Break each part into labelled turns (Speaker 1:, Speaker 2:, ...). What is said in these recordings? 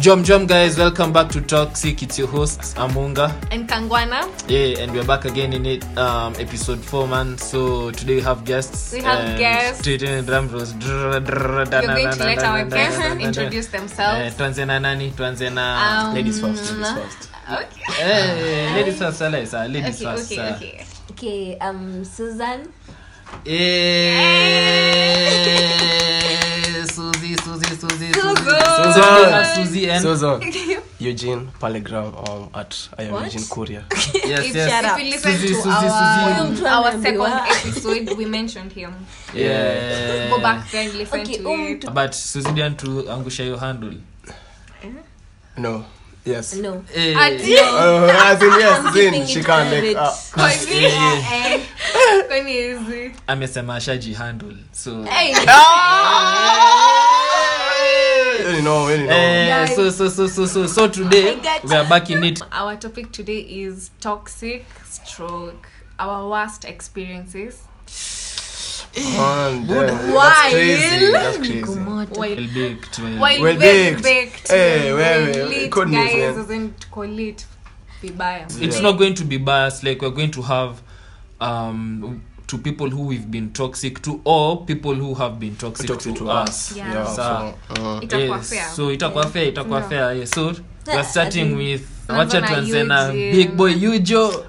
Speaker 1: Jom Jom guys, welcome back to Toxic. It's your hosts Amunga.
Speaker 2: and Kangwana.
Speaker 1: Yeah, and we're back again in it, um, episode four, man. So today we have guests.
Speaker 2: We have
Speaker 1: and
Speaker 2: guests.
Speaker 1: Straight drum rolls.
Speaker 2: Going to let our guests introduce
Speaker 1: Eh,
Speaker 2: themselves.
Speaker 1: tuanze na nani? Tuanze na
Speaker 2: Um,
Speaker 1: ladies first. Ladies first.
Speaker 2: Okay.
Speaker 1: Hey, ladies first, Alisa. Ladies
Speaker 2: Okay,
Speaker 1: first.
Speaker 2: okay,
Speaker 1: uh.
Speaker 2: okay.
Speaker 3: Okay, um, Susan.
Speaker 1: Eh,
Speaker 2: Susan.
Speaker 1: Suzy.
Speaker 4: Eugene Palegram um, at I am
Speaker 3: What?
Speaker 4: Eugene Courier.
Speaker 1: yes, yes.
Speaker 2: if you listen
Speaker 1: Suzy,
Speaker 2: to
Speaker 1: Suzy,
Speaker 2: our,
Speaker 1: Suzy.
Speaker 2: our second episode, we mentioned him.
Speaker 1: Yeah.
Speaker 2: Go back there and listen
Speaker 3: Okay,
Speaker 2: to
Speaker 3: um,
Speaker 2: it.
Speaker 1: but suzidian to angusha your handle
Speaker 4: No. Yes.
Speaker 3: No.
Speaker 1: Eh,
Speaker 2: Ati-
Speaker 4: Uh, as in yes, as in she can't
Speaker 3: make
Speaker 4: uh,
Speaker 2: Kwani-
Speaker 1: eh,
Speaker 2: eh, kwani hizi?
Speaker 1: amesema ashaji handle so
Speaker 2: Hey,
Speaker 4: you know, you know.
Speaker 1: Eh, so, so, so, so, so, so today we are back in it.
Speaker 2: our topic today is toxic stroke our worst experiences.
Speaker 4: Man, damn, That's crazy. That's crazy.
Speaker 1: Well baked, well-
Speaker 4: Well
Speaker 2: baked,
Speaker 4: baked.
Speaker 2: baked.
Speaker 4: Hey,
Speaker 2: well lit, guys isn't call it vibaya
Speaker 1: it's not going to be biased like we're going to have um to people who we've been toxic to or people who have been toxic,
Speaker 4: Toxic
Speaker 1: to,
Speaker 4: to
Speaker 1: us
Speaker 4: us.
Speaker 2: Yeah.
Speaker 4: Yeah. So, uh,
Speaker 2: itakuwa
Speaker 1: Yes,
Speaker 2: fair
Speaker 1: so itakuwa fair itakuwa fair yes. so we're starting with wacha tuanze na big boy yujo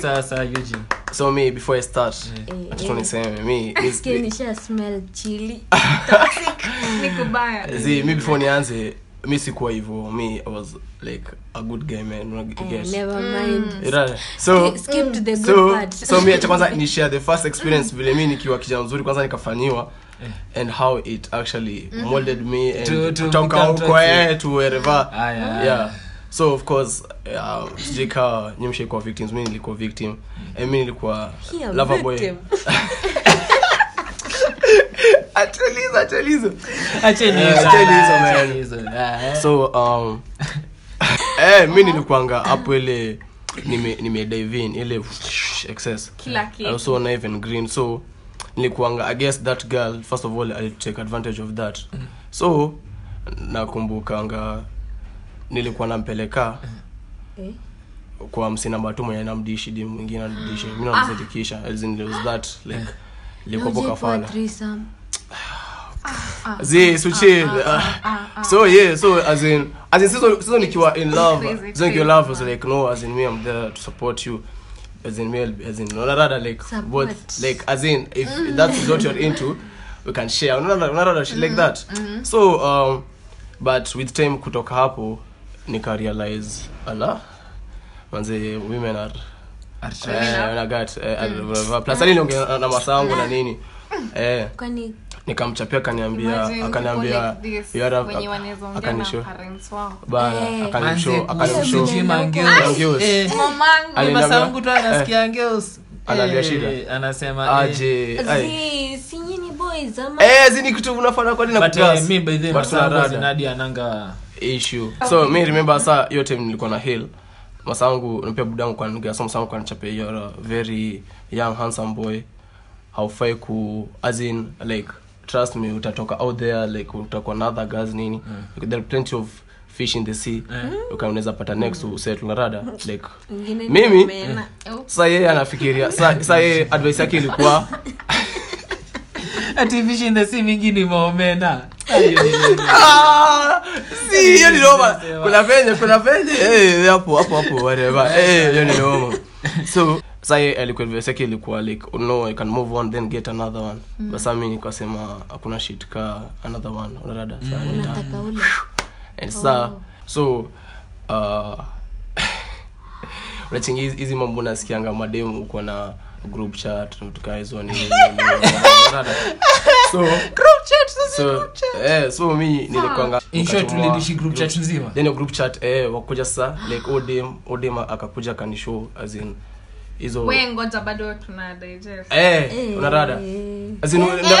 Speaker 1: sasa yuji
Speaker 4: so me before I start,
Speaker 3: Eh, eh.
Speaker 4: want to say me.
Speaker 3: Sikia nisha smell chili.
Speaker 2: ni kubaya
Speaker 4: See, me before nianze, me sikuwa hivyo. mi I was like a good guy man.
Speaker 3: Eh,
Speaker 4: get.
Speaker 3: never mind.
Speaker 4: Ira- So
Speaker 3: Skip to the good
Speaker 4: so
Speaker 3: part.
Speaker 4: so mi acha kwanza ni share the first experience vile mi nikiwa kijana mzuri kwanza nikafanyiwa and how it actually molded me and kutoka huko eh to wherever
Speaker 1: Ah, yeah.
Speaker 4: yeah so of course uh, sijui kaa nyi victims mi nilikuwa victim and mi nilikuwa lover boy
Speaker 3: victim.
Speaker 4: Atuliza, atuliza.
Speaker 1: Acheni
Speaker 4: Eh,
Speaker 1: hizo,
Speaker 4: acheni hizo, man.
Speaker 1: acheni hizo. Ah, eh.
Speaker 4: So um eh mi nilikuanga hapo ile nime nime dive in ile excess.
Speaker 2: Kila
Speaker 4: I
Speaker 2: kitu
Speaker 4: also not even green. So nilikuanga i guess that girl first of all i take advantage of that. So nakumbukanga nilikuwa nampeleka
Speaker 3: Eh?
Speaker 4: kwa msinamba tu mwenye namdishi di mwingine anadishi mi namzidikisha as in was that like
Speaker 3: Uje kwa
Speaker 4: kafala
Speaker 3: threesome.
Speaker 4: Zi so chill Ah, so yeah so as in as in sizo sizo nikiwa in love.
Speaker 2: Crazy,
Speaker 4: sizo nikiwa in love was like no as in me i'm there to support you. As in me as in no rather like
Speaker 3: Support.
Speaker 4: both like as in if mm. that's what you're into we can share. No rather no rather like that. so um but with time kutoka hapo nika realize ala manze women are eh, nagat mm. plus ali niongea na masaa na nini. Eh.
Speaker 3: Kwani
Speaker 4: nikamchapia akaniambia akaniambia. Anaambia shida.
Speaker 1: anasema
Speaker 4: aje ai.
Speaker 3: zi si nyinyi boys ama
Speaker 4: zini kitu unafanya kwani na
Speaker 1: But,
Speaker 4: kugas
Speaker 1: mi by the way,
Speaker 4: But
Speaker 1: masa wangu
Speaker 4: tunarada.
Speaker 1: zinadi ananga
Speaker 4: issue. So me remember saa hiyo time nilikuwa na hill masangu napia budangu kwa niga so masangu kwa nichape very young handsome boy. Haufai ku as in like trust me utatoka out there like utakuwa na other girls nini. There are plenty of fish in the sea. Uka unaweza pata next na like Mimi? sasa yeye anafikiria sa- yeye advice yake ilikuwa
Speaker 1: ati fish in the sea mingi ni maomena
Speaker 4: Ah, si hiyo ni noma. kuna venye kuna venye. Eh hapo hapo hapo whatever. Eh hiyo ni noma. So yeye alikuwa advice ilikuwa like oh, no i can move on then get another one. But sasa nikasema hakuna shit ka another one. Unarada mm.
Speaker 3: Unataka ule.
Speaker 4: sa so uh unachingi hizi- hizi mambo nasikianga mademu uko na group chat tukaa hizo ni so so eh so mi nilikwanga
Speaker 1: in short tulidishi group chat nzima?
Speaker 4: then group chat eh wakuja sasa like odem odem akakuja kanishow as in hizo
Speaker 2: ngoja bado tuna digest.
Speaker 4: Eh unarada as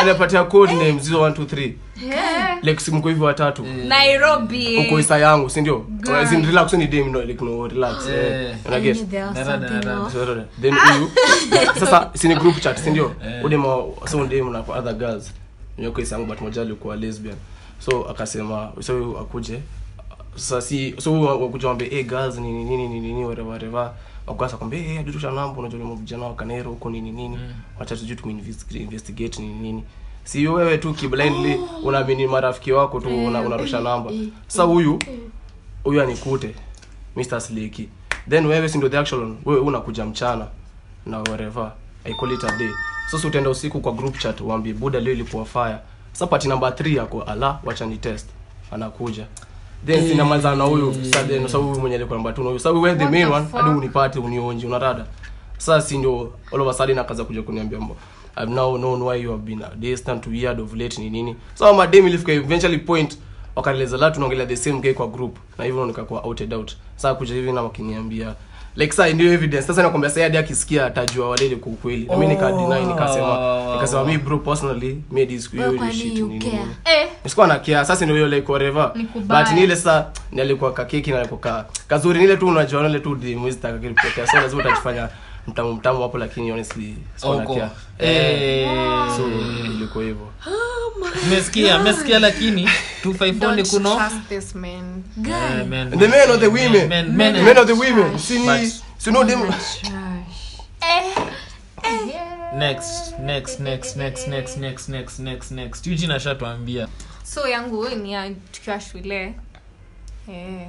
Speaker 4: napatia code names hizo 1 2 3 like simko hivyo watatu.
Speaker 2: Nairobi.
Speaker 4: Uko isa yangu si ndio? As relax ni dem no like no relax.
Speaker 1: Eh.
Speaker 4: una get
Speaker 3: there was
Speaker 1: Narada,
Speaker 3: something
Speaker 1: narada.
Speaker 3: off.
Speaker 4: So, then huyu sasa sini group chat si ndio? Udem so dem na other girls. Nyokoisangu but moja alikuwa lesbian. So akasema so akuje. Sasa si so wakuja wambia hey, girls nini nini nini nini whatever whatever wakwasa kwambia hey, adutusha nambo unajua ni vijana wa kanero huko nini nini. Wacha tujue tukuinvestigate nini nini. Si wewe tu kiblindly unaamini marafiki wako tu una, unarusha namba. sasa huyu huyu anikute Mr. Sleki. Then wewe si ndio the actual one? Wewe unakuja mchana na whatever. I call it a day. Sasa utaenda usiku kwa group chat uambie buda leo ilikuwa fire. Sasa party number 3 yako ala wacha ni test. Anakuja then sinamaliza na huyu sasa sababu huyu mwenye alikuwa namba 2 huyu sababu wewe the main one hadi unipate unionje unarada. Sasa si ndio all of a sudden akaanza kuja kuniambia mbo I've now known why you have been a distant weird of late ni nini. So madem ilifika eventually point wakaeleza la tunaongelea the same guy kwa group. Na hivyo nikakuwa outed out. Sasa kuja hivi na wakiniambia like sasa ndio evidence. Sasa nakwambia sasa hadi akisikia atajua wale kwa ukweli na mimi nikadeny nikasema nikasema mi bro personally this hiyo shit ni nini?
Speaker 2: eh.
Speaker 4: Nisikuwa na kia sasa ndio hiyo like whatever. But ni ile ni kakeki na alikuwa ka kazuri. Ni ile tu unajua ile tu di mwezi taka kile lazima utajifanya mtamu mtamu hapo lakini honestly sikuwa
Speaker 1: Eh.
Speaker 4: so ilikuwa hivyo.
Speaker 1: Mmesikia mmesikia lakini 254 ni kuno?
Speaker 2: trust man.
Speaker 3: Guy.
Speaker 1: Eh,
Speaker 4: the men of the women.
Speaker 1: Men- men-
Speaker 4: men of the women. sini sino
Speaker 3: dem
Speaker 1: next next next next next next next next next Eugene ashatuambia
Speaker 2: so yangu ni ya tukiwa shule. Eh.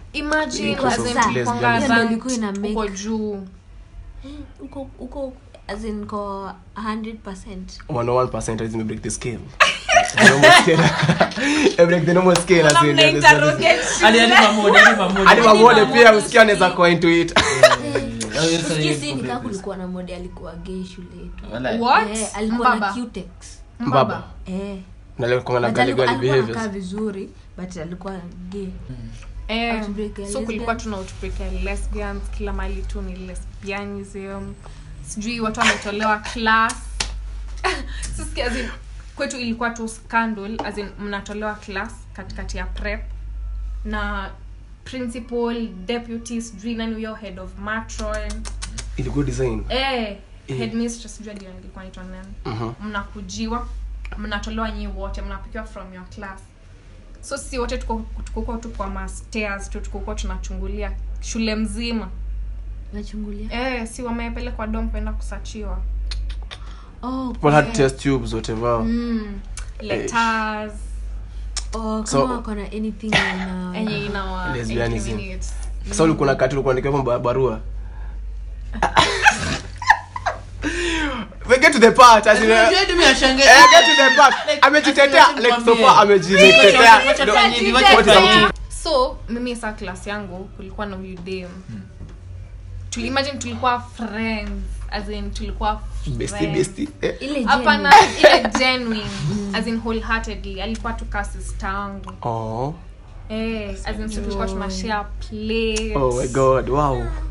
Speaker 2: imagineuko juu.
Speaker 3: Hmm, uko uko as in kwa 100%
Speaker 4: 101% is me break the pia usikia anaweza
Speaker 3: na mode alikuwa gei shulealikuwa na
Speaker 2: mbaba.
Speaker 4: nalikuwa
Speaker 3: eh.
Speaker 4: na galigali
Speaker 3: vizuri but alikuwa gay.
Speaker 2: Eh, so kulikuwa tuna outbreak ya lesbians kila mahali tu ni lesbianism sijui watu wametolewa class. Sisikia, as in, kwetu ilikuwa tu scandal as in mnatolewa class katikati ya prep na principal deputy sijui nani huyo head of matron.
Speaker 4: Ilikuwa design.
Speaker 2: Eh,
Speaker 4: Eh.
Speaker 2: headmistress sijui ndio nilikuwa naitwa nani.
Speaker 4: Mhm.
Speaker 2: mnakujiwa mnatolewa nyii wote mnapikiwa from your class so si wote tuko- tukokuwa tu kwa mastairs tu tukokuwa tunachungulia shule mzima.
Speaker 3: Nachungulia
Speaker 2: eh, si wamepelekwa dom kwenda kusachiwa
Speaker 3: oh,
Speaker 4: People test tubes whatever.
Speaker 2: Mm. letters.
Speaker 3: Oh,
Speaker 4: So-
Speaker 2: enye inawa
Speaker 4: kati ulikuwa barua we get to the part as in
Speaker 1: Unajua hadi mimi nashangaa.
Speaker 4: eh, get to the part. Amejitetea like so far amejitetea.
Speaker 2: Mimi saa class yangu kulikuwa na huyu dem imagine tulikuwa friends as in tulikuwa
Speaker 4: eh.
Speaker 3: ile
Speaker 2: hapana
Speaker 3: genuine.
Speaker 2: ile genuine as in wholeheartedly. Alikuwa tukaa ka sister yangu.
Speaker 4: Oh.
Speaker 2: Eh as in tulikuwa tunashare plate
Speaker 4: oh my god wow.
Speaker 2: cup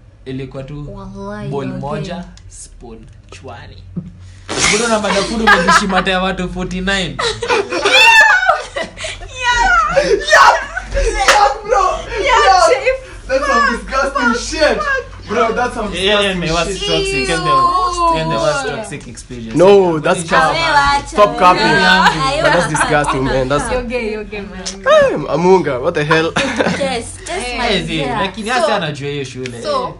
Speaker 1: ilikuwa tu bol moja spoon chwani. Budo na madafudu umebishi ya watu 49 Yeah,
Speaker 4: That's some disgusting shit bro that sounds
Speaker 1: Yeah, yeah, me, what's toxic? And the, and the worst toxic experience.
Speaker 4: No, that's cap. Stop capping.
Speaker 1: Yeah.
Speaker 4: But that's disgusting, man. That's
Speaker 2: You're gay, you're gay, man.
Speaker 4: Hey, Amunga. What the hell?
Speaker 3: Yes, just like
Speaker 1: zi,
Speaker 3: that.
Speaker 1: lakini
Speaker 2: So-
Speaker 1: anajua hiyo shule
Speaker 2: so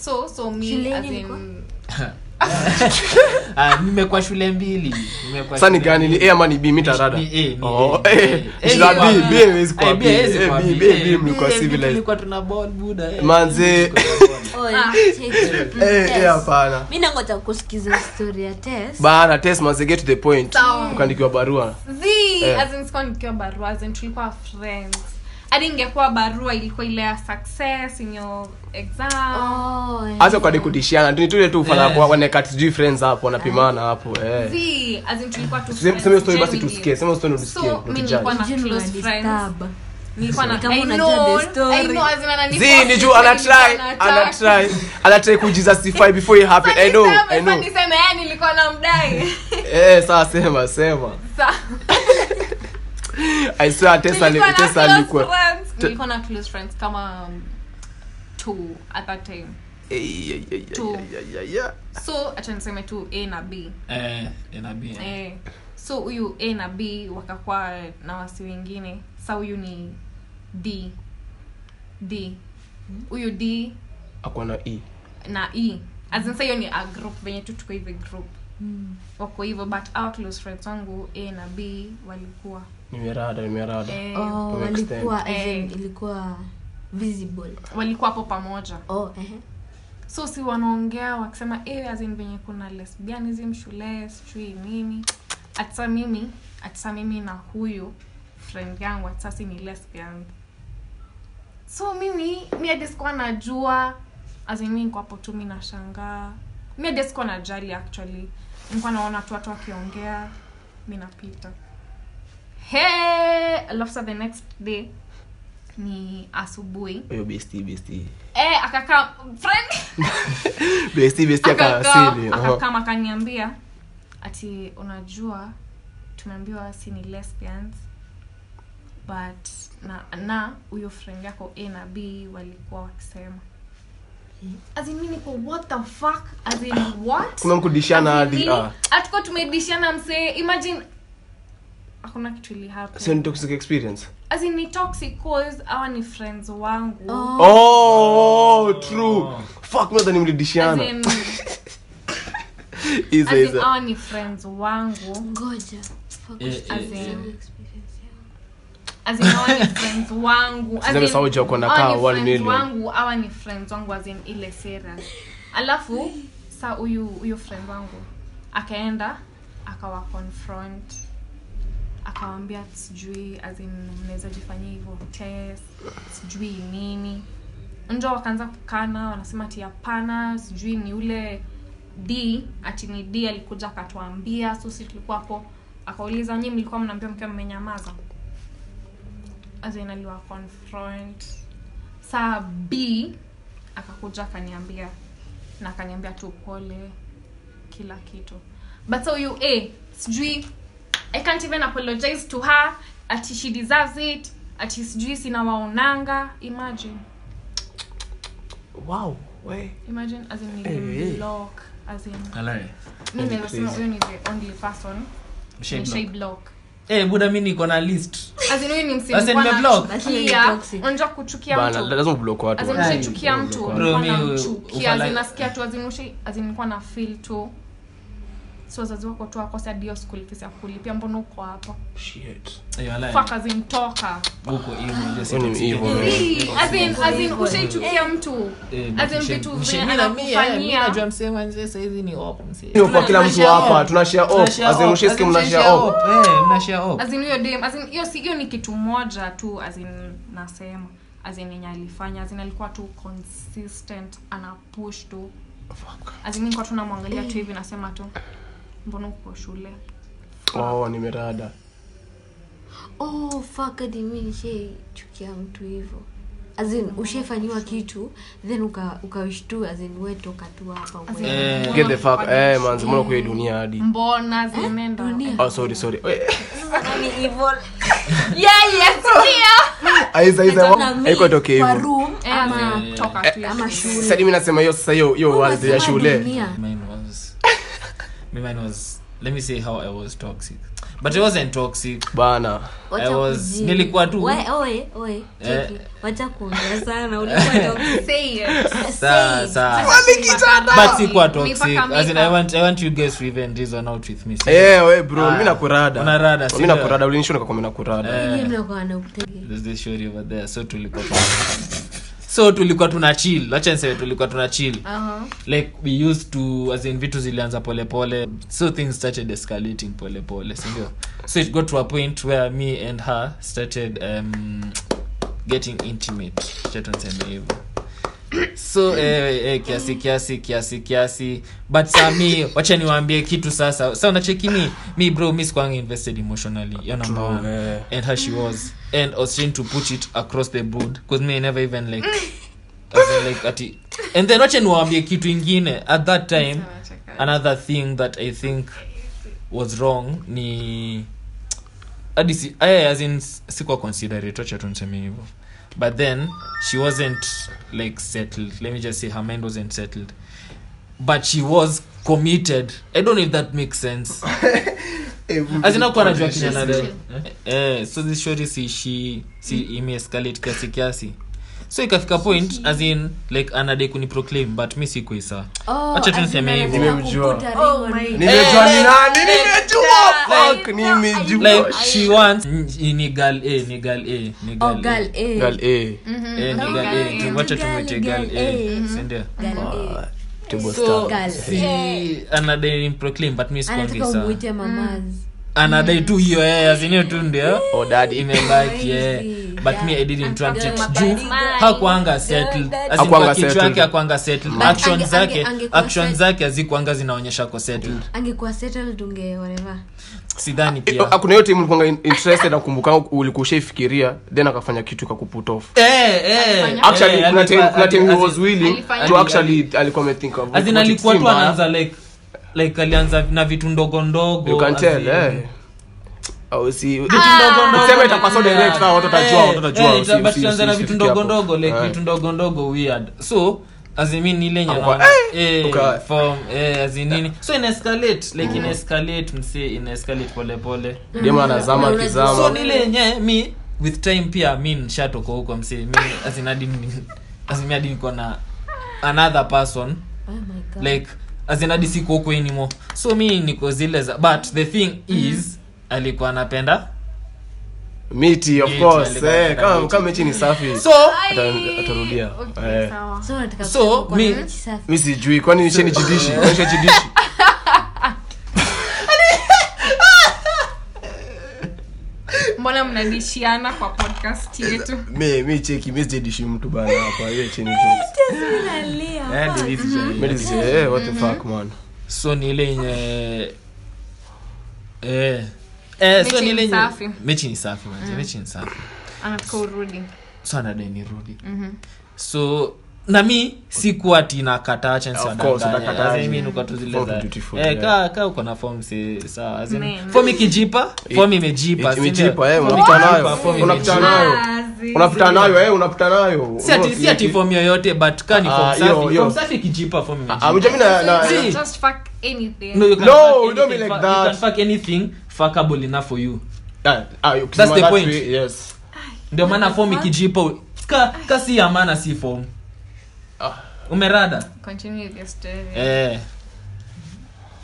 Speaker 2: so so me as in
Speaker 1: nimekuwa shule mbili Nimekuwa
Speaker 4: Sasa ni gani ni. A ama ni B mimi tarada. Mlikuwa
Speaker 1: tuna.
Speaker 4: Manze.
Speaker 3: Oh,
Speaker 2: Ah.
Speaker 3: check.
Speaker 4: Eh,
Speaker 3: Tess.
Speaker 4: eh, hapana.
Speaker 3: mi nangoja kusikiza story ya test
Speaker 4: bana test manze get to the point ukaandikiwa barua
Speaker 2: z
Speaker 4: Eh.
Speaker 2: as in sikuwa nikiwa barua as in tulikuwa friends hadi ingekuwa barua ilikuwa ile ya success in your exam
Speaker 3: Oh, eh.
Speaker 4: hata kwadi kutishiana ni tule tu ufana
Speaker 1: Eh.
Speaker 4: kwa sijui friends hapo wanapimana hapo eh
Speaker 2: z as in tulikuwa tu friends
Speaker 4: sema story basi
Speaker 2: genuinely.
Speaker 4: tusikie sema story tusikie
Speaker 2: So, mi nilikuwa na
Speaker 3: June
Speaker 2: close
Speaker 3: unadisturb.
Speaker 2: nilikuwa na
Speaker 3: Kama
Speaker 2: I
Speaker 3: unajua
Speaker 2: know,
Speaker 3: the story.
Speaker 2: I know, as in ananiforce
Speaker 4: zi ni juu
Speaker 2: nilikuwa
Speaker 4: anatry
Speaker 2: nataka.
Speaker 4: anatry anatry kujustify before it happen i know i know
Speaker 2: niseme, eh, nilikuwa na mdai
Speaker 4: eh sasa sema sema
Speaker 2: Sa-
Speaker 4: i swear
Speaker 2: na
Speaker 4: tesa
Speaker 2: close
Speaker 4: alikuwa
Speaker 2: nilikuwa na close friends kama um, two at that time.
Speaker 4: Eh, yeah, yeah,
Speaker 2: Two.
Speaker 4: Yeah, yeah, yeah.
Speaker 2: so acha niseme tu a na b.
Speaker 1: Eh, A na B.
Speaker 2: eh, so huyu a na b wakakuwa na wasi wengine. Sa huyu ni d. D. Huyu d
Speaker 4: akwa na e.
Speaker 2: na e. Azinsa hiyo ni a group venye tu tuko hivi group. Wako hivyo but our close friends wangu a na b walikuwa
Speaker 4: nimerada nimerada
Speaker 2: eh,
Speaker 3: Oh, walikuwa.
Speaker 2: Eh.
Speaker 3: ilikuwa visible.
Speaker 2: Walikuwa hapo pamoja.
Speaker 3: Oh, eh.
Speaker 2: so si wanaongea wakisema eh, as venye kuna lesbianism shule sijui nini. Atisa mimi atisa mimi na huyu friend yangu atisa ni lesbian. So mimi mi hadi sikuwa najua azimi in niko hapo tu mi nashangaa. Mi hadi sikuwa najali actually. Nilikuwa naona tu watu wakiongea mi napita he alafu the next day ni asubuhi. Eh, akakaa akakama akaniambia ati unajua tumeambiwa si ni lesbians but na na huyo friend yako a na b walikuwa wakisema. As in what the fuck? As what?
Speaker 4: Kuna mkudishana hadi ah.
Speaker 2: hatukuwa tumedishana msee. Imagine hakuna kitu ili
Speaker 4: ni toxic experience?
Speaker 2: As in ni toxic cause hawa ni friends wangu.
Speaker 3: Oh.
Speaker 4: oh true. Fuck mother
Speaker 2: in
Speaker 4: hizo
Speaker 2: hawa ni friends wangu.
Speaker 3: Ngoja Fuck,
Speaker 1: Eh,
Speaker 3: usikie hiyo experience yangu.
Speaker 2: as in hawa ni friends wangu. As in,
Speaker 4: sauti yako na kaa
Speaker 2: ni friends
Speaker 4: million.
Speaker 2: wangu hawa ni friends wangu as in ile sera. Alafu sa huyu huyu friend wangu akaenda akawa confront akawambia sijui mnaweza jifanyia hivyo sijui nini. Njo wakaanza kukana wanasema ati hapana sijui ni ule d ati ni d alikuja akatuambia so si tulikuwa hapo. Akauliza nyi mlikuwa mnaambia mkiwa mmenyamaza? Aliwa confront. Saa b akakuja akaniambia na akaniambia tu pole kila kitu. But so you a sijui i can't even apologize to her. Ati she deserves it. Ati sijui sinawaonanga imagine.
Speaker 4: Wow we.
Speaker 2: Imagine as in
Speaker 4: Eh, eh.
Speaker 2: nilimlock as in.
Speaker 1: Alright.
Speaker 2: mi
Speaker 4: Only
Speaker 2: naweza sema huyo ni the only person.
Speaker 1: Shade block.
Speaker 2: nishaiblock
Speaker 1: hey, buda mi niko na list.
Speaker 2: As in huyu ni msee
Speaker 1: As in
Speaker 2: nilikuwa
Speaker 1: nimeblock?
Speaker 3: Basi ni
Speaker 2: nachukia
Speaker 3: toxic.
Speaker 2: unajua kuchukia
Speaker 4: mtuchukia
Speaker 2: mtu. nasikia tu nilikuwa na fil tu so wazazi wako tu wakosa dio hiyo school fees ya kulipia mbona uko hapa?
Speaker 1: Si
Speaker 2: ushaichukia mtu.
Speaker 1: Eh,
Speaker 2: as in
Speaker 1: mshe-
Speaker 2: vitu
Speaker 1: eh, ni
Speaker 4: kwa kila mtu hapa
Speaker 1: op. Eh, mnashare op.
Speaker 2: as in hiyo dem as in hiyo si hiyo ni kitu moja tu azin nasema. Azin in yenye alifanya azin in alikuwa tu consistent ana push tu.
Speaker 4: Fuck.
Speaker 2: as in namwangalia tu hivi nasema tu mbona uko shule?
Speaker 4: Oh nimerada.
Speaker 3: Oh fuck hadi mi nishaichukia mtu hivyo. Azin ushefanyiwa kitu then uka- ukawishtu azin we toka tu hapa.
Speaker 1: Eh.
Speaker 4: get the fuck eh
Speaker 2: shule?
Speaker 4: mbona kwa dunia hadi?
Speaker 2: Mbona zimeenda
Speaker 4: oh sorry sorry. We-
Speaker 2: yeah yes yeah
Speaker 4: aiza aiza haiko toke hivyo.
Speaker 3: room ama
Speaker 2: toka tu
Speaker 3: ama shule.
Speaker 4: sasa mimi nasema hiyo sasa hiyo hiyo world ya shule.
Speaker 3: dunia.
Speaker 1: Mine was was let me say how i was toxic but i wasn't toxic
Speaker 4: bana
Speaker 1: I was- nilikuwa tu-
Speaker 3: oe, oe,
Speaker 1: Eh.
Speaker 3: wacha kuongea sana ulikuwa toxic.
Speaker 2: Say it.
Speaker 3: Say it.
Speaker 1: But sikuwa toxic as in, I want, i want you guys to even reason out with me
Speaker 4: Eh, we bro
Speaker 1: Ah.
Speaker 4: mi nakurada
Speaker 1: Unarada, si
Speaker 4: mi
Speaker 1: ndio?
Speaker 4: nakurada kwa mimi nakurada
Speaker 1: Eh.
Speaker 3: Nyinyi mnakuwa na utege.
Speaker 1: There's this shorty over there so tulikuwa so tulikuwa tuna chill. Acha niseme tulikuwa tuna chill.
Speaker 2: Uh-huh.
Speaker 1: like we used to as in vitu zilianza polepole so things started escalating polepole sindio so it got to a point where me and her started um, getting intimate. Hivo so eh, eh, kiasi kiasi kiasi kiasi. But saa mi wacha niwaambie kitu sasa. Sa unacheki mi mi bro mi sikuanga invested emotionally. Yo number
Speaker 4: True,
Speaker 1: one.
Speaker 4: eh.
Speaker 1: and how she was. And ostrin to put it across the board because me I never even like in like ati and then wacha niwaambie kitu ingine. At that time another thing that i think was wrong ni hadi si as in sikuwa considerate. Wacha tuniseme hivyo but then she wasn't like settled. Let me just say her mind wasn't settled. But she was committed. I don't know if that makes sense. Azinakuwa najua eh, so this shori si si imeescalate kiasi kiasi so ikafika point as in like anade kuniproclaim but mi sikuisa.
Speaker 3: Oh,
Speaker 1: hacha tu niseme
Speaker 2: Oh
Speaker 3: on
Speaker 2: my
Speaker 3: me.
Speaker 2: God.
Speaker 4: nimejua ni nani nimejua.
Speaker 3: like-
Speaker 4: fuck nimejua.
Speaker 1: like she wants ni gal a ni gal a ni
Speaker 3: gal
Speaker 1: girl
Speaker 3: girl,
Speaker 1: a.
Speaker 3: Eh.
Speaker 4: Girl, eh.
Speaker 1: ni
Speaker 2: Oh,
Speaker 1: girl
Speaker 2: girl
Speaker 1: a.
Speaker 2: A.
Speaker 1: Wacha tumwite
Speaker 3: girl
Speaker 1: girl a.
Speaker 3: Sindio
Speaker 1: si ndio?
Speaker 3: Girl, eh.
Speaker 4: Ah,
Speaker 1: so si anadai proclaim but mi
Speaker 3: mamaz
Speaker 1: anadai tu hiyo eh azinio tu ndio imebaki
Speaker 3: Crazy.
Speaker 1: but me i didn't want it juu hakuanga settled.
Speaker 3: Girl,
Speaker 1: As in
Speaker 4: Hakuanga settled.
Speaker 1: yake hakuanga settled.
Speaker 3: But
Speaker 1: action zake action zake hazikuanga zinaonyesha ko settled.
Speaker 3: Angekuwa settled unge whatever.
Speaker 1: Sidhani
Speaker 4: Eh,
Speaker 1: pia.
Speaker 4: hiyo timu interested nakumbuka ulikuwa ushaifikiria then akafanya kitu kakuput off.
Speaker 1: Eh eh.
Speaker 4: Actually
Speaker 1: eh,
Speaker 4: kuna time kuna time he was willing to actually alikuwa amethinka of
Speaker 1: as alikuwa tu anaanza like like alianza na vitu ndogo ndogo
Speaker 4: you can tell eh. Si
Speaker 1: vitu ndogo ndogo. tulianza na vitu ndogo ndogo like vitu ndogo ndogo weird. So azimin ile yenye
Speaker 4: Hakuwa,
Speaker 1: naona-
Speaker 4: eh,
Speaker 1: eh,
Speaker 4: uka-
Speaker 1: from eh as in nini. So ina like ina escalate mse ina escalate pole pole.
Speaker 4: Demu anazama
Speaker 3: Unajua-
Speaker 4: akizama.
Speaker 1: so nile yenye mi with time pia mi nshatoka huko mse mi azinadi azimi niko na another person.
Speaker 3: Oh my
Speaker 1: siko huko anymore. So mi niko zile za but the thing is alikuwa anapenda
Speaker 4: miti of
Speaker 1: Miti,
Speaker 4: course eh kama
Speaker 1: miti.
Speaker 4: kama mechi ni safi
Speaker 1: so
Speaker 4: atarudia
Speaker 2: Okay,
Speaker 4: Eh.
Speaker 3: so
Speaker 1: So, mi-
Speaker 4: mi sijui kwani nisheni jidishi? Jidishi
Speaker 2: mbona mnadishiana kwa podcast yetu?
Speaker 4: mi mi cheki mi sijidishi mtu bana hapa hiyo cheni
Speaker 1: Eh,
Speaker 4: dis eh what the fuck man.
Speaker 1: So ni ile yenye eh. Eh so ni ile yenye mechi ni safi man. Mechi ni safi.
Speaker 2: Anataka urudi
Speaker 1: so anadai nirudi so na mi sikuwa ati nakataa chance
Speaker 4: Of course, utakataa.
Speaker 1: mi niko tu zile
Speaker 4: Form
Speaker 1: za
Speaker 4: dutiful,
Speaker 1: eh
Speaker 4: yeah.
Speaker 1: kaa kaa uko na
Speaker 2: fom
Speaker 1: form ikijipa fom imejipa si ndio?
Speaker 4: imejipa eh
Speaker 1: imejipa,
Speaker 4: nayo
Speaker 1: imejipa.
Speaker 4: nayo eh unapita nayo
Speaker 1: si ati fom yoyote but ka ni
Speaker 4: Ah,
Speaker 1: safi
Speaker 4: hiyo.
Speaker 1: form safi ikijipa fom imejipa
Speaker 4: amjua mimi na na
Speaker 1: See.
Speaker 2: Just fuck anything.
Speaker 1: no you can
Speaker 4: No,
Speaker 1: fuck
Speaker 4: don't be
Speaker 1: anything,
Speaker 4: like
Speaker 1: fuck-
Speaker 4: that.
Speaker 1: you can fuck anything fuckable enough for you
Speaker 4: Ah, ah, ukisema
Speaker 1: That's the point. ndio maana fom ikijipa ka, ka si ya maana si form
Speaker 4: Ah.
Speaker 1: umerada
Speaker 2: Continue with your story.
Speaker 1: eh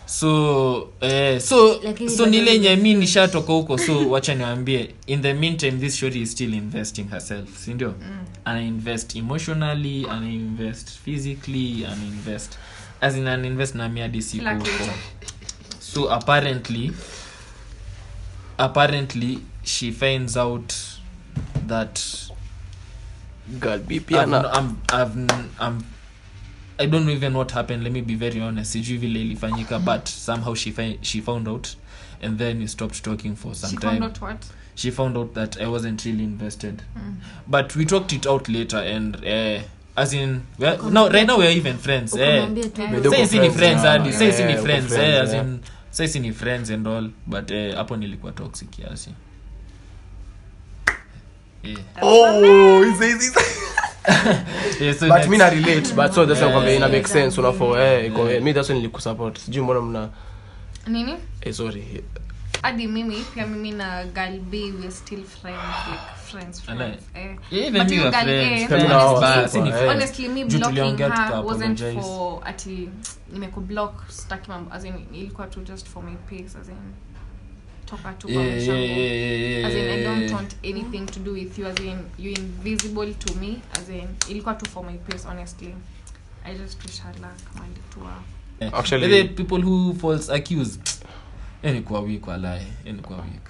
Speaker 1: so eh so
Speaker 3: Lakini
Speaker 1: so
Speaker 3: bado
Speaker 1: nile
Speaker 3: ni-
Speaker 1: yenye mi nishatoka huko so wacha niwaambie in the meantime this shori is still investing herself si ndio ana invest emotionally anainvest physically anainvest as in ana na miadi siku
Speaker 2: Kila
Speaker 1: huko
Speaker 2: kitu.
Speaker 1: so apparently apparently she finds out that
Speaker 4: girl be
Speaker 1: I've,
Speaker 4: piana
Speaker 1: I'm, I've, I'm, I don't know even what happened. Let me be very honest. Sijui vile ilifanyika, but somehow she fi- she found out, and then we stopped talking for some
Speaker 2: She
Speaker 1: time.
Speaker 2: found out what?
Speaker 1: She found out that I wasn't really invested, but we talked it out later, and uh, as in no now right now we're even friends. Eh.
Speaker 2: Eh.
Speaker 1: Say
Speaker 4: uko
Speaker 1: si ni
Speaker 4: friends
Speaker 1: hadi say si ni
Speaker 4: eh,
Speaker 1: friends
Speaker 4: friends,
Speaker 1: eh, as
Speaker 4: eh.
Speaker 1: in say si ni friends and all, but eh, hapo nilikuwa toxic kiasi. Yeah.
Speaker 4: Oh is is is
Speaker 1: Yeah, so
Speaker 4: but mi na relate but so that's why
Speaker 1: Eh,
Speaker 4: ina make sense unafo eh iko
Speaker 1: Eh.
Speaker 4: mi that's nilikusupport. Sijui mbona mna
Speaker 2: Nini?
Speaker 4: eh sorry.
Speaker 2: Hadi mimi pia mimi na girl b we still friends like friends friends eh.
Speaker 1: Yeah, even
Speaker 2: But you girl
Speaker 1: friends,
Speaker 2: A,
Speaker 4: friends,
Speaker 2: honestly-
Speaker 4: basi
Speaker 2: honestly me blocking her wasn't for ati nimekublock staki mambo as in ilikuwa tu just for my peace as in toka tu kwa
Speaker 1: Yeah, yeah, yeah, yeah,
Speaker 2: as in i don't want anything to do with you as in you invisible to me as in ilikuwa tu for my peace honestly. I just wish her luck mali tu
Speaker 4: Actually-
Speaker 1: the people who false accuse? Yani kwa weak walai yani kwa weak.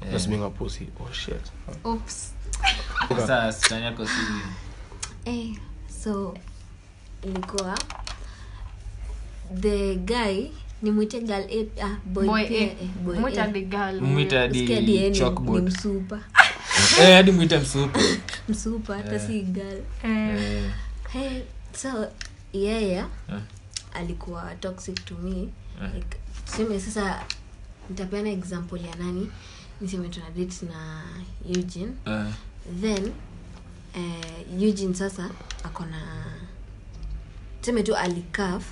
Speaker 1: Yeah.
Speaker 4: Just being a pussy. Oh shit.
Speaker 2: oops.
Speaker 1: Sasa sichana kwa si
Speaker 3: eh, so ilikuwa the guy nimwite gal A, ah, boy,
Speaker 2: boy
Speaker 3: pia,
Speaker 2: A.
Speaker 3: eh, hadi msupa
Speaker 1: eh msupu
Speaker 3: msupa hata
Speaker 1: Eh.
Speaker 3: si gal
Speaker 2: Eh,
Speaker 1: eh
Speaker 3: hey, so yeye
Speaker 1: yeah.
Speaker 3: alikuwa toxic to me
Speaker 1: yeah.
Speaker 3: like, tuseme sasa nitapeana example ya nani niseme tuna date na eugene
Speaker 1: yeah.
Speaker 3: then uh, eugene sasa akona tuseme tu alikaf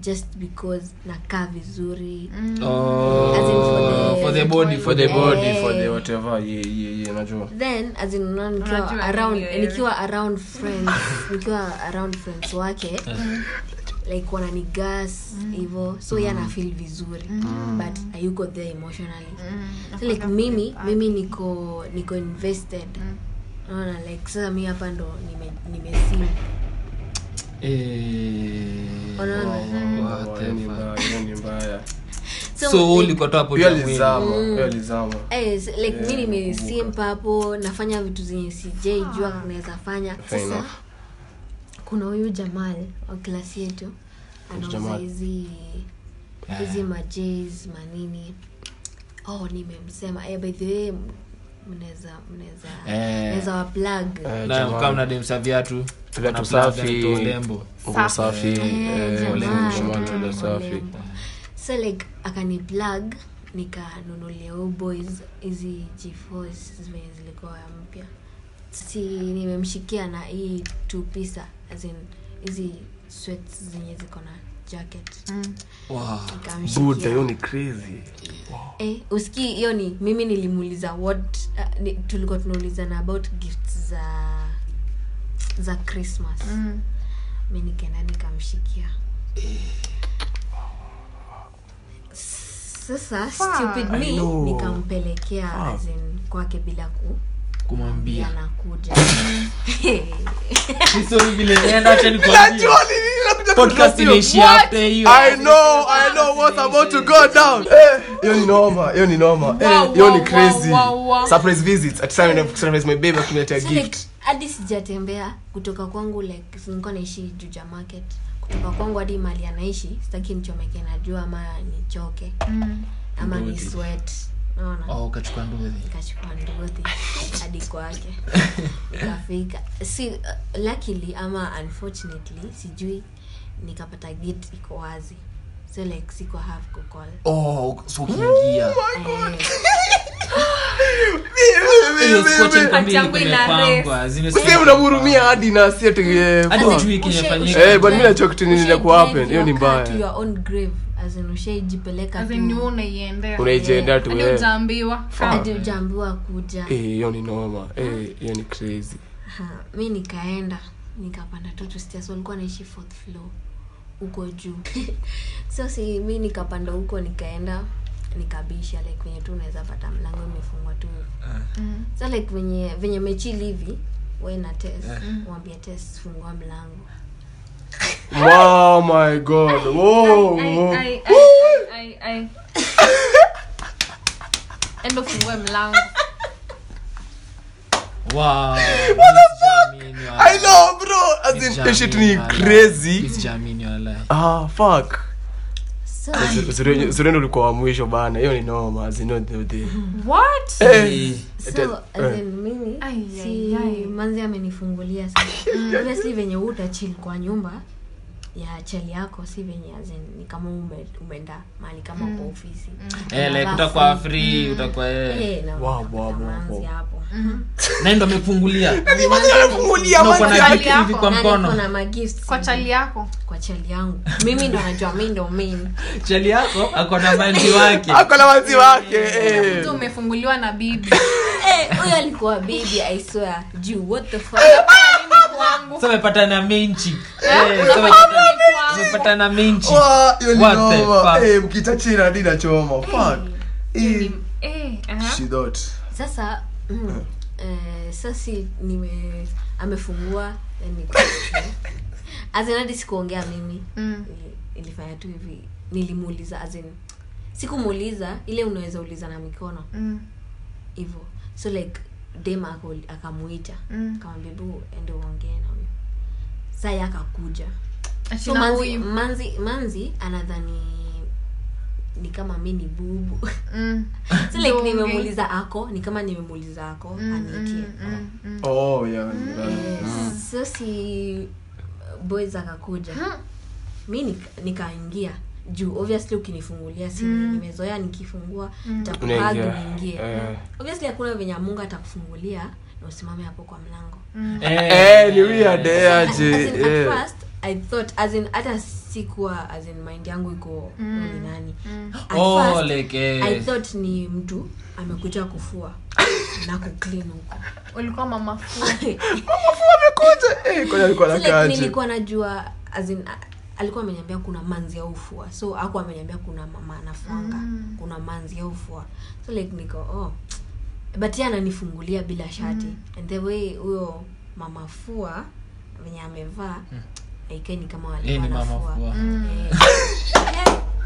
Speaker 3: just because nakaa vizuri.
Speaker 2: Mm.
Speaker 1: oh.
Speaker 3: As in for the-
Speaker 1: for the body
Speaker 4: For the body, for the whatever. Yeah, yeah, yeah. Najua.
Speaker 3: then as in unaona nikiwa around nikiwa around friends nikiwa around friends wake like wanani gas hivo. So mm. ana feel vizuri. But hayuko there emotionally? So like mimi mimi niko niko invested. Naona like sasa mi hapa ndo nime nimesim so,
Speaker 1: so hapo
Speaker 4: alizama.
Speaker 3: eh, like mi nimesimpa hapo nafanya vitu zenye sijaijua naweza fanya. Sasa kuna huyu jamal wa klasi yetu anauza hizi hizi manini. Oh nimemsema. Eh, by the way mnaweza mnaweza
Speaker 1: Eh.
Speaker 3: mnaweza wa plug
Speaker 4: Eh,
Speaker 1: na kama na demsa viatu
Speaker 4: Viatu safi.
Speaker 1: plug.
Speaker 4: Nguo safi.
Speaker 3: Jamal,
Speaker 4: Jamal,
Speaker 3: Jamal,
Speaker 4: dada safi.
Speaker 3: So like akani plug nikanunulia boys hizi g4 zenye zilikuwa mpya si nimemshikia na hii two pisa hizi sweats zenye ziko na jacket
Speaker 1: Wow.
Speaker 3: Nikamshikia.
Speaker 4: Hiyo ni crazy.
Speaker 3: eh, usikii hiyo ni mimi nilimuuliza what uh, ni, tulikuwa tunaulizana about gifts za za christmas
Speaker 2: Mm.
Speaker 3: mi nikaenda nikamshikia sasa stupid me nikampelekea azin kwake bila ku
Speaker 1: kumwambia vile acha nikwambie. Podcast imeishia after hiyo
Speaker 4: I know, I know what about to go down. Eh, hiyo ni noma, hiyo ni noma. Eh, hiyo ni crazy. Surprise visits. At time I surprise my baby akiniletea gift.
Speaker 3: hadi sijatembea kutoka kwangu like nilikuwa naishi juja market kutoka kwangu hadi mali anaishi sitaki nichomeke na jua ama nichoke
Speaker 2: Mm.
Speaker 3: ama ni sweat
Speaker 1: oh ukachukua nduthi
Speaker 3: ndudhi hadi kwake nikafika si uh, luckily ama unfortunately sijui nikapata gate iko wazi. So like siko have kukol
Speaker 1: oh so ukiingia.
Speaker 3: Eh,
Speaker 2: ina
Speaker 1: kumepangwa zimesema-
Speaker 4: Sasa unamhurumia hadi na si ati eh,
Speaker 1: hadi
Speaker 4: fuck.
Speaker 1: hujui
Speaker 3: ushe-
Speaker 1: kinafanyika
Speaker 3: ushe-
Speaker 4: Eh, but mimi najua kitu nini
Speaker 3: ushe
Speaker 4: inakuwa
Speaker 3: drive
Speaker 4: happen, hiyo ni mbaya. Unaijiendea tu
Speaker 2: hadi
Speaker 4: wewe.
Speaker 2: hujaambiwa.
Speaker 3: Hadi ujaambiwa kuja.
Speaker 4: Eh, hiyo ni noma. Eh, hiyo ni crazy.
Speaker 3: Mi nikaenda nikapanda tu tu stairs. Walikuwa naishi fourth floor huko juu. So si mi nikapanda huko nikaenda nikabisha like venye tu unaweza pata mlango imefungwa tu.
Speaker 2: Mm.
Speaker 3: so like venye venye mechili hivi we na test wambia test fungua mlango.
Speaker 4: Wow, my God.
Speaker 2: Endo fungue mlango.
Speaker 1: Wow.
Speaker 4: I know, bro. As in, shit ni. Ah, fuck. ulikuwa wa mwisho bana. Hiyo ni noma. As in, no, the- the-
Speaker 2: what
Speaker 4: Eh.
Speaker 3: so as in mimi si
Speaker 2: ai, ai.
Speaker 3: manzi amenifungulia sasa obviously venye utachil kwa nyumba ya chali yako si venye ni kama ume, umeenda mahali kama kwa ofisi.
Speaker 1: Eh, like
Speaker 3: Unavaa
Speaker 1: utakuwa
Speaker 3: free.
Speaker 1: free utakuwa eh.
Speaker 3: Eh, na
Speaker 4: Wow,
Speaker 3: unapata
Speaker 4: wow, wow,
Speaker 3: manzi
Speaker 4: wow.
Speaker 3: hapo
Speaker 1: na ndo amefungulia.
Speaker 2: Yako.
Speaker 1: kwa mkono.
Speaker 3: na magifts
Speaker 2: kwa chali yako?
Speaker 3: Kwa chali yangu. Mimi ndo najua mi ndo main.
Speaker 1: Chali yako ako na manzi wake.
Speaker 4: Ako na manzi wake eh.
Speaker 2: mtu umefunguliwa na bibi.
Speaker 3: Eh, huyo alikuwa bibi i swear. Juu what the fuck
Speaker 2: kwangu
Speaker 1: so umepata na main chick eh, so umepata- umepata na main chick
Speaker 5: Wa, hiyo ni
Speaker 1: What the
Speaker 5: noma.
Speaker 1: fuck?
Speaker 5: Eh, mkita china hadi nachoma Fuck. Eh,
Speaker 2: eh aha.
Speaker 5: she thought.
Speaker 3: sasa mm, eh, sasi nime amefungua azinadi sikuongea mimi
Speaker 2: Mm.
Speaker 3: Ilifanya tu hivi nilimuuliza azin sikumuuliza ile unaweza uliza na mikono
Speaker 2: Mm.
Speaker 3: so like dem akamwita akamuita.
Speaker 2: Mm.
Speaker 3: kamwambia bu ende uongee na huyu. Sai akakuja so manzi, manzi, manzi anadhani ni kama mi ni bubu.
Speaker 2: Mm.
Speaker 3: so like nimemuuliza ako ni kama nimemuuliza ako
Speaker 2: Mm,
Speaker 3: anitie.
Speaker 2: mm, mm,
Speaker 5: Oh, yeah,
Speaker 3: Eh,
Speaker 5: yeah.
Speaker 3: so si boys akakuja. Mi nika- nikaingia juu obviously ukinifungulia si nimezoea nikifungua
Speaker 4: Unaingia.
Speaker 3: niingie.
Speaker 4: Yeah.
Speaker 3: obviously hakuna venye mungu atakufungulia na usimame hapo kwa mlango.
Speaker 4: Eh, ni weird eh, aje. eh.
Speaker 3: first i thought as in hata sikuwa as in mind yangu iko mm. ni nani. At
Speaker 1: Oh,
Speaker 3: first,
Speaker 1: like, eh.
Speaker 3: i thought ni mtu amekuja kufua na kuclean huko.
Speaker 2: Ulikuwa mama fu
Speaker 4: amekuja. Eh, kwani alikuwa
Speaker 3: So, like, nilikuwa najua as in, alikuwa ameniambia kuna manzi ya ufua. So aku ameniambia kuna mama anafuanga. Mm. kuna manzi ya ufua. So like niko oh. But ye ananifungulia bila shati. Mm. and the way huyo mama fua venye amevaa mm. aikeni kama walikuwa nafua
Speaker 1: fua.
Speaker 3: Eh.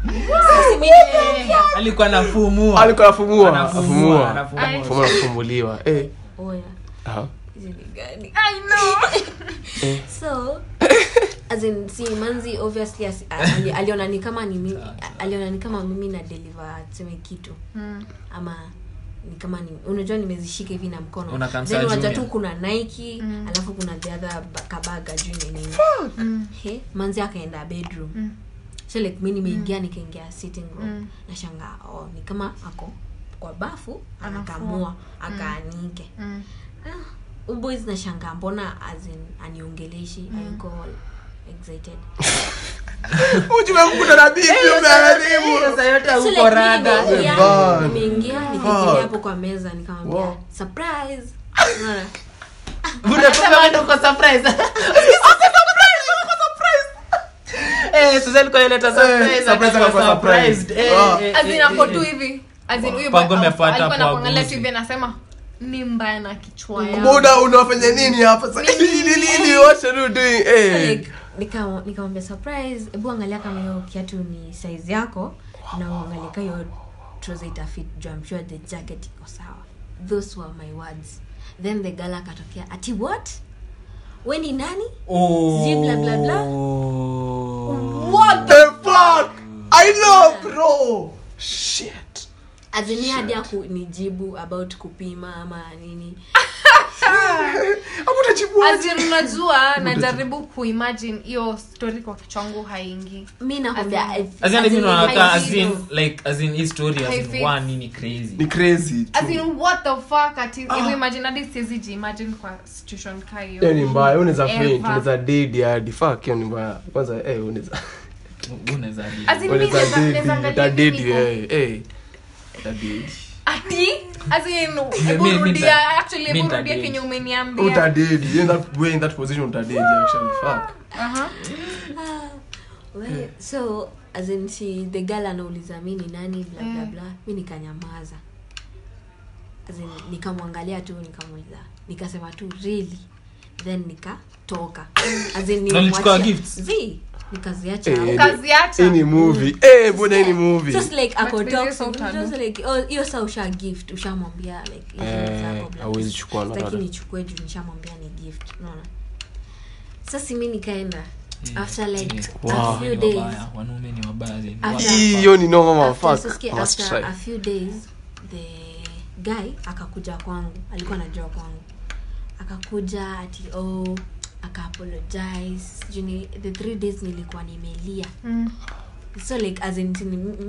Speaker 3: Nimeingia.
Speaker 1: alikuwa nafumua
Speaker 4: alikuwa nafumua
Speaker 1: nafumua.
Speaker 4: Anafumua, eh.
Speaker 3: Oya,
Speaker 4: aha.
Speaker 3: hizi ni gani?
Speaker 2: I know.
Speaker 3: So as in si manzi obviously as, ali, aliona ni kama ni mimi aliona ni kama mimi na deliver tuseme kitu.
Speaker 2: Mm.
Speaker 3: ama ni kama ni unajua nimezishika hivi na mkono. Then unajua tu kuna nike
Speaker 2: Mm.
Speaker 3: alafu kuna the other kabaga juu ni nini.
Speaker 2: Mm.
Speaker 3: he manzi akaenda bedroom.
Speaker 2: Mm.
Speaker 3: so like mi nimeingia nikaingia sitting room.
Speaker 2: Mm.
Speaker 3: nashangaa oh, ni kama ako kwa bafu anakamua akaanike.
Speaker 2: Mm.
Speaker 3: ah, boys nashangaa mbona as in aniongeleshi ayuko excited.
Speaker 4: Uji na
Speaker 3: nikaingia hapo kwa meza nikamwambia surprise.
Speaker 2: Mbaya na kichwa
Speaker 5: buda unafanya nini hapa?
Speaker 4: Nini, nini, what are you doing?
Speaker 3: So,
Speaker 4: eh
Speaker 3: like, nika- nikamwambia surprise hebu angalia kama hiyo kiatu ni size yako na uangalie ka hiyo trouser itafit juu I'm sure the jacket iko sawa those were my words then the gala akatokea ati what we ni nani
Speaker 1: Oh.
Speaker 3: Zi bla bla bla.
Speaker 5: What the fuck? I know, bro. Shit.
Speaker 3: azini hadi aku nijibu about kupima ama nini
Speaker 2: Unajua najaribu kuimagine hiyo story kwa kichwa yangu haingi
Speaker 3: mi
Speaker 5: ni crazy.
Speaker 2: Kwa situation ka hiyo.
Speaker 4: Ni mbaya unaweza faint unaweza dead hadi fuck hiyo ni mbaya. Kwanza eh unaweza
Speaker 1: Unaweza deal.
Speaker 2: As in, mi
Speaker 4: unaweza dead
Speaker 2: naweza angalia
Speaker 4: uta dead
Speaker 2: hivi niko-
Speaker 4: eh. Eh dead
Speaker 2: ati? As in hebu
Speaker 1: mi- mi
Speaker 2: rudia
Speaker 1: nita-
Speaker 2: actually
Speaker 1: mi
Speaker 2: hebu
Speaker 1: nita
Speaker 2: rudia
Speaker 1: date.
Speaker 2: kenye umeniambia.
Speaker 5: Utadedi in that way in that position utadedi actually fuck.
Speaker 2: Aha.
Speaker 3: well, so as in si the girl anauliza mi ni nani? bla bla bla. Mi nikanyamaza. Nikamwangalia tu nikamuliza nikasema tu really? Then nikatoka nikaziacha
Speaker 4: Eh,
Speaker 2: ukaziacha.
Speaker 4: ni movie. Eh mbona ni movie?
Speaker 3: just like ako
Speaker 2: But
Speaker 3: talk
Speaker 2: vile so
Speaker 3: just like oh hiyo saa usha gift ushamwambia like ni
Speaker 4: Eh, chukua na
Speaker 3: nichukue juu nishamwambia ni gift unaona? Sasa mi nikaenda. After like
Speaker 1: Wow.
Speaker 3: a few days.
Speaker 1: Wanaume ni wabaya, as in,
Speaker 3: After-
Speaker 1: what?
Speaker 4: hiyo ni noma ma
Speaker 3: after,
Speaker 4: fuck
Speaker 3: sisikie,
Speaker 4: must
Speaker 3: after
Speaker 4: try.
Speaker 3: a few days the guy akakuja kwangu. Alikuwa anajua kwangu. Akakuja ati oh akaapologize juni the three days nilikuwa nimelia
Speaker 2: Mm.
Speaker 3: so like as in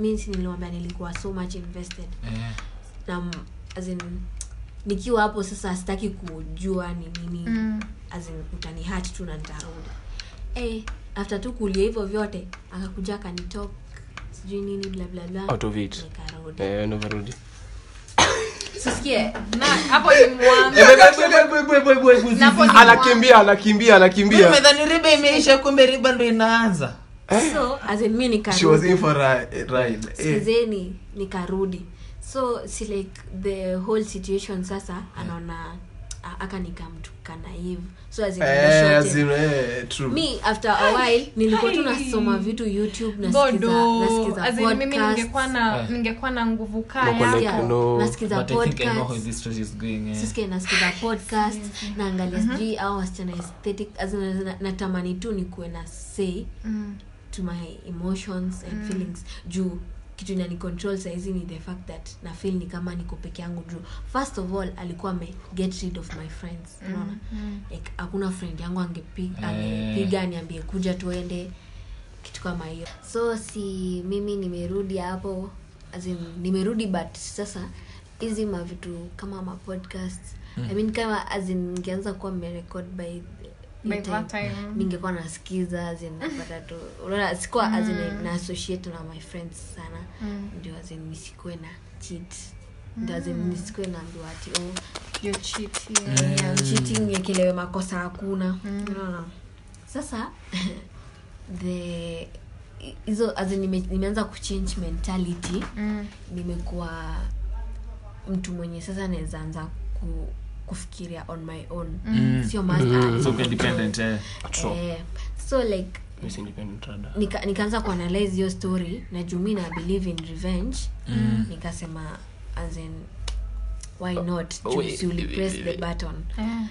Speaker 3: mi si nilimwambia nilikuwa so much invested
Speaker 1: yeah.
Speaker 3: na as in nikiwa hapo sasa sitaki kujua ni nini
Speaker 2: Mm.
Speaker 3: as in utanihat tu na nitarudi eh after tu kulia hivyo vyote akakuja akanitok sijui nini blablabla bla bla
Speaker 4: Out of it.
Speaker 3: nikarudi
Speaker 4: Eh, anakimbia anakimbia anakimbia.
Speaker 1: Riba imeisha kumbe riba ndo inaanza.
Speaker 3: So as in mi
Speaker 5: she
Speaker 3: nikarudi
Speaker 5: in for a a ride. Eh.
Speaker 3: nikarudi. So si like the whole situation sasa anaona a- aka nikamtuka naive so as in
Speaker 5: Eh, as in, eh, true.
Speaker 3: after a while nilikuwa tu nasoma vitu youtube nasikiza nasikiza
Speaker 2: As in, mimi ningekuwa na
Speaker 1: Eh.
Speaker 2: ningekuwa na nguvu kaya.
Speaker 4: like, no.
Speaker 3: nasikiza podcast
Speaker 1: eh.
Speaker 3: sisikia nasikiza podcast naangalia sijui au wasichana aesthetic as in, natamani tu nikuwe na say
Speaker 2: Mm.
Speaker 3: to my emotions and feelings. Juu kitu inani control saizi ni the fact that na feel ni kama niko peke yangu juu. First of all alikuwa ame get rid of my friends. Unaona? Like hakuna friend yangu angepiga
Speaker 1: Eh.
Speaker 3: niambie kuja tuende kitu kama hiyo. So si mimi nimerudi hapo as in, nimerudi but sasa hizi mavitu kama mapodcast mm. I mean kama as in ningeanza kuwa mmerekod by ningekuwa nasikiza napata tu unaona sikuwa mm. azin, na associate na my friends sana
Speaker 2: Mm.
Speaker 3: ndio azin in nisikuwe na cheat ndoazinisikuwe mm. naambiwa ati oh
Speaker 2: You're cheating.
Speaker 3: Yeah, I'm cheating yekelewe makosa hakuna unaona sasa the hizo nime, nimeanza kuchange mentality
Speaker 2: Mm.
Speaker 3: nimekuwa mtu mwenye sasa naweza anza ku, kufikiria on my own.
Speaker 1: Mm.
Speaker 3: sio mm.
Speaker 1: so eh.
Speaker 3: eh, so like
Speaker 4: nikaanza
Speaker 3: nika, kuanalyze hiyo story na jumi na believe in revenge.
Speaker 1: Mm.
Speaker 3: nikasema as in why not?
Speaker 4: Oh,
Speaker 3: juu
Speaker 4: wait,
Speaker 3: si uli
Speaker 4: wait,
Speaker 3: press the button.
Speaker 2: Yeah.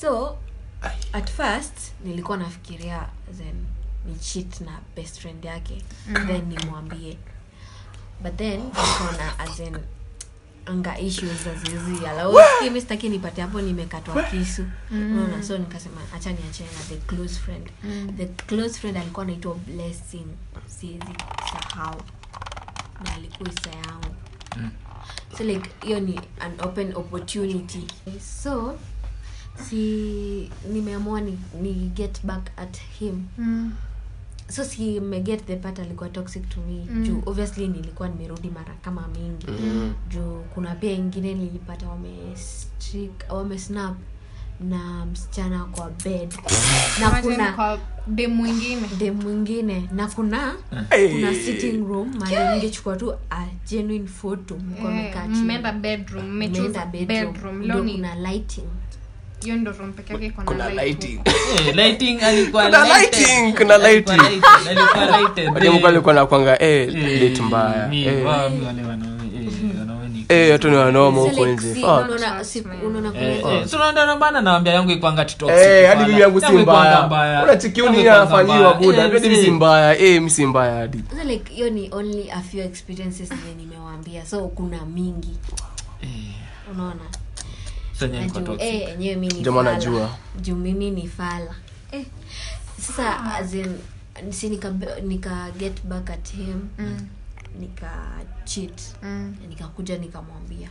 Speaker 3: so at first nilikuwa nafikiria then ni cheat na best friend yake. Then nimwambie. But then nikaona as in anga issues sitaki nipate hapo nimekatwa kisu. Unaona so nikasema acha niachane na the close friend. The close friend alikuwa anaitwa blessing. Siwezi sahau na alikuwa isa yangu. So like hiyo ni an open opportunity. So si nimeamua ni, ni get back at him.
Speaker 2: Mm.
Speaker 3: So si meget the part alikuwa toxic to me mm. juu obviously nilikuwa nimerudi mara kama mingi
Speaker 4: Mm.
Speaker 3: juu kuna pia ingine nilipata wame streak- wame snap na msichana kwa bed na kuna
Speaker 2: dem mwingine
Speaker 3: de mwingine na kuna
Speaker 4: Hey.
Speaker 3: kuna sitting room mali ningechukua tu a genuine photo mko
Speaker 2: Eh,
Speaker 3: mmekaa chini.
Speaker 2: mmeenda bedroom
Speaker 3: Mmeenda bedroom.
Speaker 2: bedroom
Speaker 3: Ndio
Speaker 2: ni
Speaker 3: kuna lighting
Speaker 2: hiyo ndo room peke yake iko na
Speaker 4: lighting.
Speaker 1: Eh, lighting alikuwa
Speaker 4: Kuna lighting, kuna lighting.
Speaker 1: alikuwa lighted.
Speaker 4: Wadi alikuwa nakwanga eh date mbaya eh.
Speaker 1: wale eh, ni-
Speaker 4: eh wanoma
Speaker 3: So
Speaker 4: huko
Speaker 3: like,
Speaker 4: nje.
Speaker 3: si-
Speaker 4: fuck.
Speaker 3: unaona- si- unaona kuna-
Speaker 1: Eh, maana naambia yangu ikwanga
Speaker 4: Eh, hadi mimi yangu si mbaya. unachikiuni
Speaker 1: mbaya.
Speaker 4: buda
Speaker 1: Eh,
Speaker 4: hadi mimi mbaya. Eh mimi mbaya hadi.
Speaker 3: So hiyo ni only a few experiences zenye nimewaambia. So kuna mingi.
Speaker 1: Eh,
Speaker 3: unaona
Speaker 4: Ndio maana najua.
Speaker 3: juu mimi ni fala. Eh, sasa as in, si nika, nika get back at him
Speaker 2: Mm.
Speaker 3: nika cheat
Speaker 2: Mm.
Speaker 3: nikakuja nikamwambia.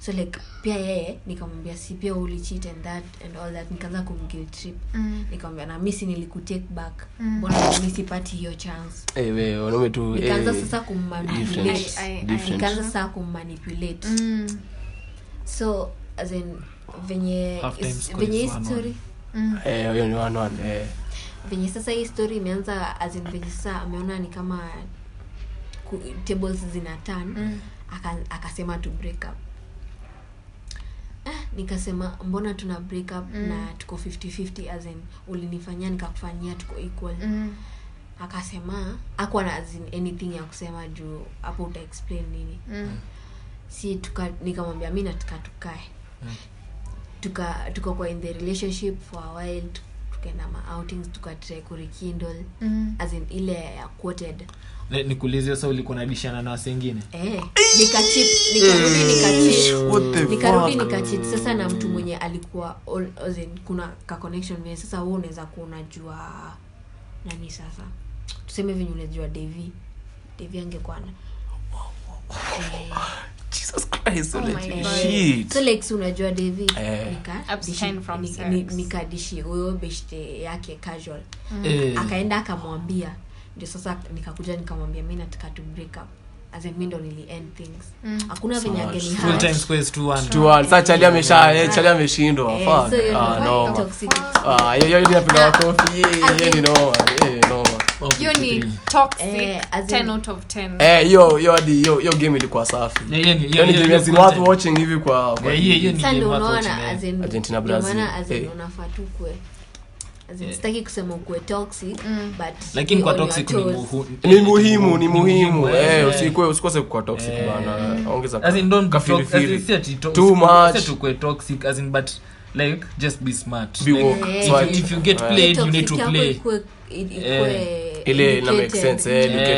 Speaker 3: So like pia yeye nikamwambia si pia uli cheat and that and all that. Nikaanza kumguilt trip.
Speaker 2: Mm.
Speaker 3: nikamwambia na misi nilikutake back.
Speaker 2: Mm.
Speaker 3: misi pati hiyo chance?
Speaker 4: Hey, we wanaume tu
Speaker 3: nikaanza
Speaker 4: hey,
Speaker 3: sasa kummanipulate. nikaanza sasa kummanipulate.
Speaker 2: Mm.
Speaker 3: so as in venye is- venye hii story
Speaker 2: Mm.
Speaker 4: eh hiyo ni one one eh
Speaker 3: venye sasa hii story imeanza as in venye sasa ameona ni kama ku, tables zina turn
Speaker 2: Mm.
Speaker 3: aka, akasema tu break up eh, nikasema mbona tuna break up
Speaker 2: Mm.
Speaker 3: na tuko 50-50 as in ulinifanyia nikakufanyia tuko equal
Speaker 2: Mm.
Speaker 3: akasema akuwa na as in anything ya kusema juu hapo uta explain nini
Speaker 2: Mm.
Speaker 3: si tuka nikamwambia mi nataka tukae tuka tuka kwa in the relationship for a while tukaenda ma outings tukatry kurikindle as in ile ya quoted.
Speaker 1: Ne- sa ulikuwa nabishana na wasengine
Speaker 3: eh nikachip nikarudi nikachip nikarudi nikachit sasa na mtu mwenye alikuwa all, as in, kuna ka connection vile. Sasa huu unaweza kuwa unajua nani sasa. Tuseme venye unajua devi devi angekuwa na eh,
Speaker 4: Jesus Christ,
Speaker 2: Oh
Speaker 3: so like si unajua
Speaker 4: Eh.
Speaker 3: nikadishi huyo beshte yake casual.
Speaker 1: Eh,
Speaker 3: akaenda akamwambia. Ndio sasa nikakuja nikamwambia mi nataka to break up.
Speaker 4: Ameshindwa.
Speaker 3: Eh, hiyo
Speaker 4: ni noma.
Speaker 2: Hiyo ni
Speaker 1: 53.
Speaker 2: toxic
Speaker 3: Eh, as in-
Speaker 2: 10 out of 10
Speaker 4: Eh, hiyo hiyo hiyo hiyo game ilikuwa safi.
Speaker 1: Yeah, hiyo ni- hiyo- hiyo-
Speaker 4: game worth watching hivi kwa kwa
Speaker 1: hiyo- ni
Speaker 3: unaona
Speaker 4: Argentina, Brazil.
Speaker 3: sitaki kusema toxic but
Speaker 1: lakini kwa toxic
Speaker 4: muhimu ni muhimu
Speaker 1: eh.
Speaker 4: usikwe usikose kukwa toxic bana ongeza
Speaker 1: As in, don't be as in,
Speaker 4: firi.
Speaker 1: si ati to-
Speaker 4: Too much.
Speaker 1: si toxic as in but like just be smart.
Speaker 4: Be
Speaker 1: Like,
Speaker 4: woke,
Speaker 1: if
Speaker 4: smart.
Speaker 1: you- if you get
Speaker 4: right.
Speaker 1: played you need to play.
Speaker 3: ikue
Speaker 4: ile na make sense eh
Speaker 1: Eh.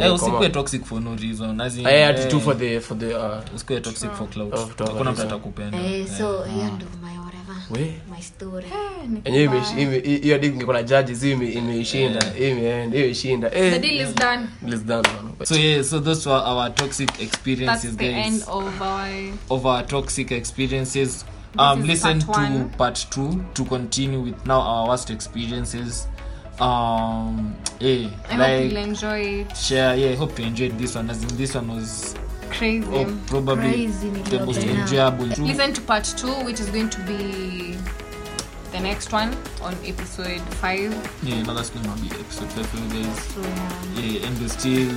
Speaker 1: Eh,
Speaker 4: eh,
Speaker 1: usikue toxic for no reason as in,
Speaker 4: eh
Speaker 1: eh,
Speaker 4: for the for the uh,
Speaker 1: usikue toxic for clout.
Speaker 4: Oh, for
Speaker 1: hakuna mtu atakupenda.
Speaker 3: Eh,
Speaker 1: Eh.
Speaker 3: so hiyo my
Speaker 4: hiyo dig niko na judges imeishinda. Hiyo ishinda eh.
Speaker 1: So yeah so those were our toxic
Speaker 2: that's
Speaker 1: experiences
Speaker 2: the end of our
Speaker 1: of our toxic experiences um listen
Speaker 2: part
Speaker 1: to part two to continue with now our worst experiences. Um yeah
Speaker 2: i hope you'll enjoy it.
Speaker 1: share yeah hope you enjoyed this one. As in this one was
Speaker 2: crazy.
Speaker 1: oh, probably
Speaker 3: Crazy,
Speaker 1: the most
Speaker 3: yeah.
Speaker 1: enjoyable.
Speaker 2: Listen to part two which is going to be the next one on episode 5
Speaker 1: yeah no that's gonna be episode five for you guys.
Speaker 3: So yeah.
Speaker 1: yeah and still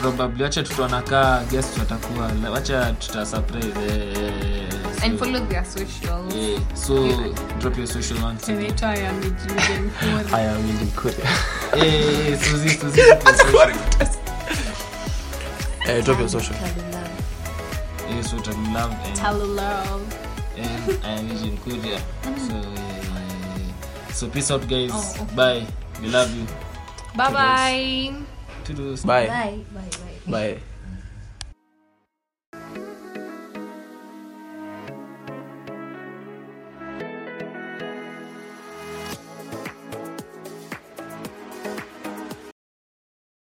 Speaker 1: probably wacha tutaonakaa guest watakuwa like, wacha tuta surprise eh, so,
Speaker 2: and follow their socials
Speaker 1: yeah so drop your social ones
Speaker 2: Senator Yamijuden Kuri.
Speaker 4: haya mimi kule
Speaker 1: eh Suzy Suzy
Speaker 4: eh drop your social
Speaker 1: yeah so to love and
Speaker 2: Hello, love.
Speaker 1: and I am Eugene Kuria. So yeah. so peace out guys.
Speaker 2: Oh, okay.
Speaker 1: Bye. We love you.
Speaker 2: Bye bye.
Speaker 1: Toodles.
Speaker 4: bye
Speaker 3: bye bye bye
Speaker 4: bye